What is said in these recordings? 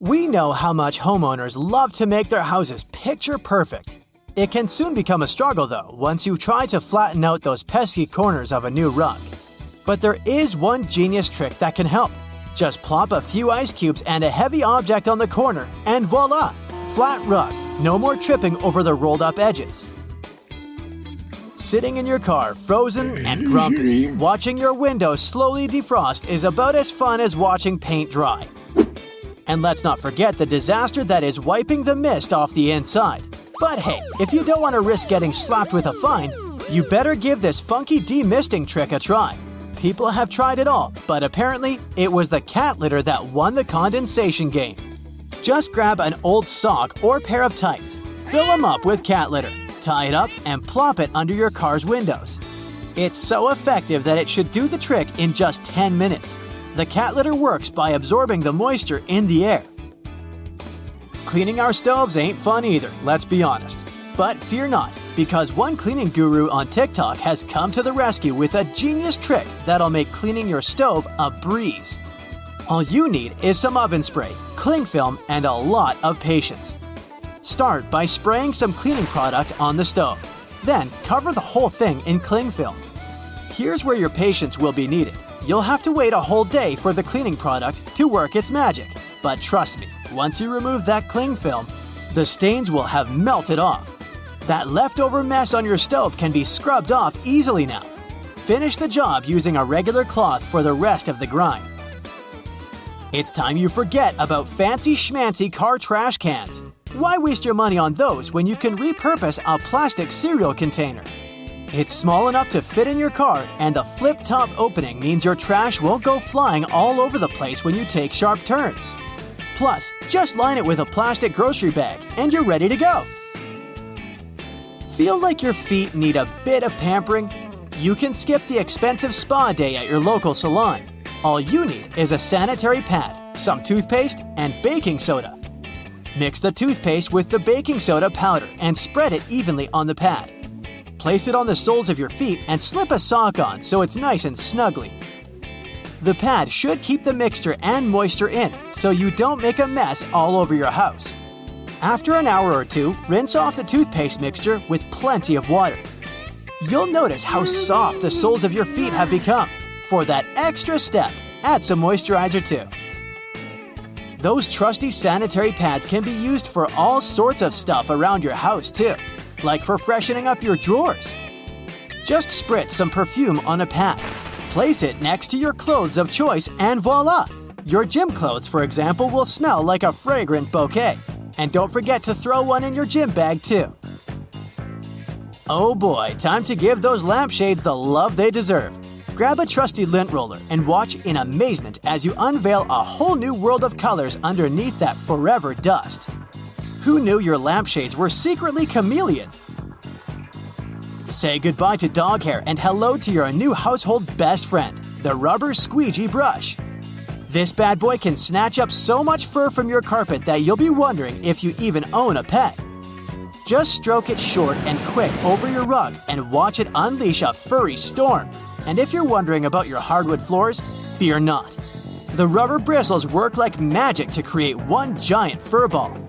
We know how much homeowners love to make their houses picture perfect. It can soon become a struggle, though, once you try to flatten out those pesky corners of a new rug. But there is one genius trick that can help. Just plop a few ice cubes and a heavy object on the corner, and voila! Flat rug, no more tripping over the rolled up edges. Sitting in your car, frozen and grumpy, watching your window slowly defrost is about as fun as watching paint dry. And let's not forget the disaster that is wiping the mist off the inside. But hey, if you don't want to risk getting slapped with a fine, you better give this funky demisting trick a try. People have tried it all, but apparently it was the cat litter that won the condensation game. Just grab an old sock or pair of tights, fill them up with cat litter, tie it up, and plop it under your car's windows. It's so effective that it should do the trick in just 10 minutes. The cat litter works by absorbing the moisture in the air. Cleaning our stoves ain't fun either, let's be honest. But fear not, because one cleaning guru on TikTok has come to the rescue with a genius trick that'll make cleaning your stove a breeze. All you need is some oven spray, cling film, and a lot of patience. Start by spraying some cleaning product on the stove. Then cover the whole thing in cling film. Here's where your patience will be needed. You'll have to wait a whole day for the cleaning product to work its magic. But trust me, once you remove that cling film, the stains will have melted off. That leftover mess on your stove can be scrubbed off easily now. Finish the job using a regular cloth for the rest of the grind. It's time you forget about fancy schmancy car trash cans. Why waste your money on those when you can repurpose a plastic cereal container? It's small enough to fit in your car, and the flip top opening means your trash won't go flying all over the place when you take sharp turns. Plus, just line it with a plastic grocery bag, and you're ready to go. Feel like your feet need a bit of pampering? You can skip the expensive spa day at your local salon. All you need is a sanitary pad, some toothpaste, and baking soda. Mix the toothpaste with the baking soda powder and spread it evenly on the pad. Place it on the soles of your feet and slip a sock on so it's nice and snuggly. The pad should keep the mixture and moisture in so you don't make a mess all over your house. After an hour or two, rinse off the toothpaste mixture with plenty of water. You'll notice how soft the soles of your feet have become. For that extra step, add some moisturizer too. Those trusty sanitary pads can be used for all sorts of stuff around your house too like for freshening up your drawers. Just spritz some perfume on a pad. Place it next to your clothes of choice, and voila! Your gym clothes, for example, will smell like a fragrant bouquet. And don't forget to throw one in your gym bag, too. Oh boy, time to give those lampshades the love they deserve. Grab a trusty lint roller and watch in amazement as you unveil a whole new world of colors underneath that forever dust. Who knew your lampshades were secretly chameleon? Say goodbye to dog hair and hello to your new household best friend, the rubber squeegee brush. This bad boy can snatch up so much fur from your carpet that you'll be wondering if you even own a pet. Just stroke it short and quick over your rug and watch it unleash a furry storm. And if you're wondering about your hardwood floors, fear not. The rubber bristles work like magic to create one giant fur ball.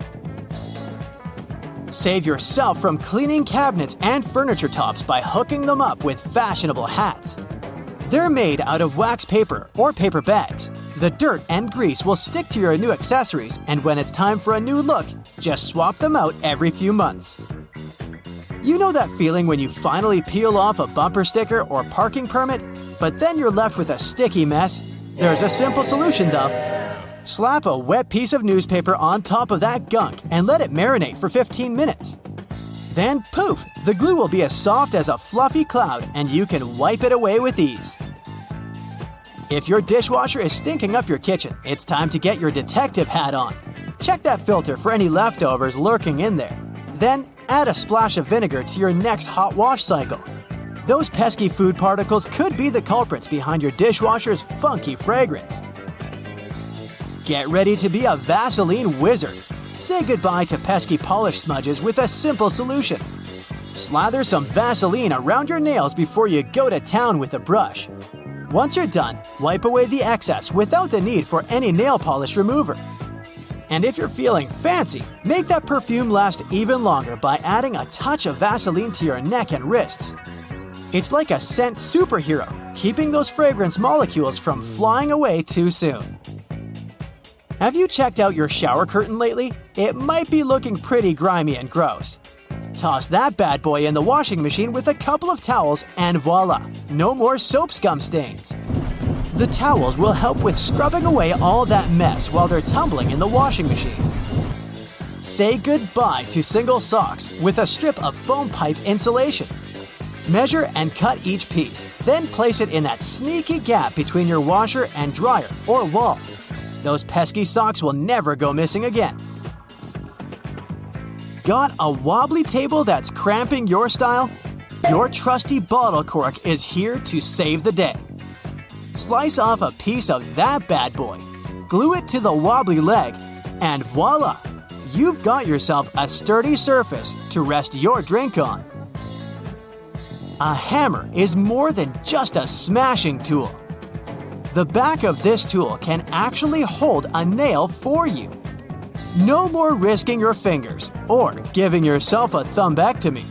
Save yourself from cleaning cabinets and furniture tops by hooking them up with fashionable hats. They're made out of wax paper or paper bags. The dirt and grease will stick to your new accessories, and when it's time for a new look, just swap them out every few months. You know that feeling when you finally peel off a bumper sticker or parking permit, but then you're left with a sticky mess? There's a simple solution though. Slap a wet piece of newspaper on top of that gunk and let it marinate for 15 minutes. Then poof, the glue will be as soft as a fluffy cloud and you can wipe it away with ease. If your dishwasher is stinking up your kitchen, it's time to get your detective hat on. Check that filter for any leftovers lurking in there. Then add a splash of vinegar to your next hot wash cycle. Those pesky food particles could be the culprits behind your dishwasher's funky fragrance. Get ready to be a Vaseline wizard. Say goodbye to pesky polish smudges with a simple solution. Slather some Vaseline around your nails before you go to town with a brush. Once you're done, wipe away the excess without the need for any nail polish remover. And if you're feeling fancy, make that perfume last even longer by adding a touch of Vaseline to your neck and wrists. It's like a scent superhero, keeping those fragrance molecules from flying away too soon. Have you checked out your shower curtain lately? It might be looking pretty grimy and gross. Toss that bad boy in the washing machine with a couple of towels, and voila, no more soap scum stains. The towels will help with scrubbing away all that mess while they're tumbling in the washing machine. Say goodbye to single socks with a strip of foam pipe insulation. Measure and cut each piece, then place it in that sneaky gap between your washer and dryer or wall. Those pesky socks will never go missing again. Got a wobbly table that's cramping your style? Your trusty bottle cork is here to save the day. Slice off a piece of that bad boy, glue it to the wobbly leg, and voila! You've got yourself a sturdy surface to rest your drink on. A hammer is more than just a smashing tool. The back of this tool can actually hold a nail for you. No more risking your fingers or giving yourself a thumbectomy.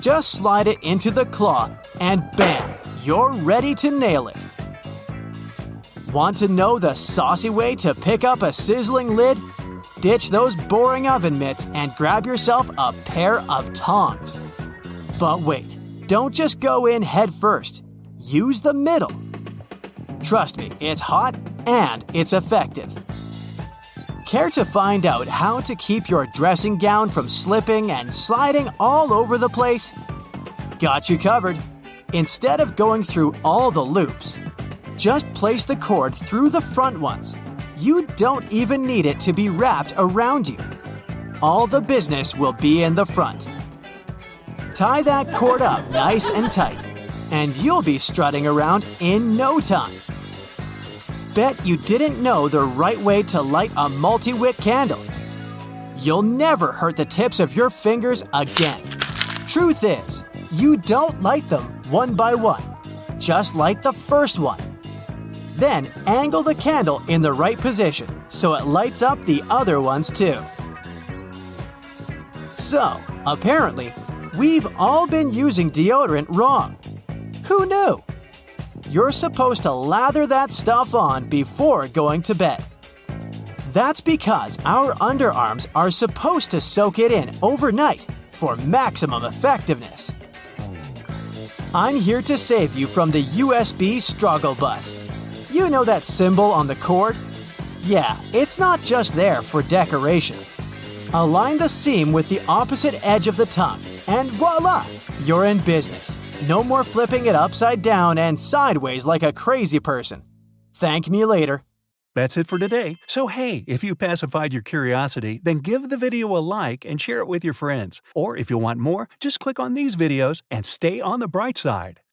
Just slide it into the claw and bam, you're ready to nail it. Want to know the saucy way to pick up a sizzling lid? Ditch those boring oven mitts and grab yourself a pair of tongs. But wait, don't just go in head first. Use the middle. Trust me, it's hot and it's effective. Care to find out how to keep your dressing gown from slipping and sliding all over the place? Got you covered. Instead of going through all the loops, just place the cord through the front ones. You don't even need it to be wrapped around you. All the business will be in the front. Tie that cord up nice and tight, and you'll be strutting around in no time. Bet you didn't know the right way to light a multi wick candle. You'll never hurt the tips of your fingers again. Truth is, you don't light them one by one. Just light the first one. Then angle the candle in the right position so it lights up the other ones too. So, apparently, we've all been using deodorant wrong. Who knew? You're supposed to lather that stuff on before going to bed. That's because our underarms are supposed to soak it in overnight for maximum effectiveness. I'm here to save you from the USB struggle bus. You know that symbol on the cord? Yeah, it's not just there for decoration. Align the seam with the opposite edge of the tongue, and voila, you're in business. No more flipping it upside down and sideways like a crazy person. Thank me later. That's it for today. So, hey, if you pacified your curiosity, then give the video a like and share it with your friends. Or if you want more, just click on these videos and stay on the bright side.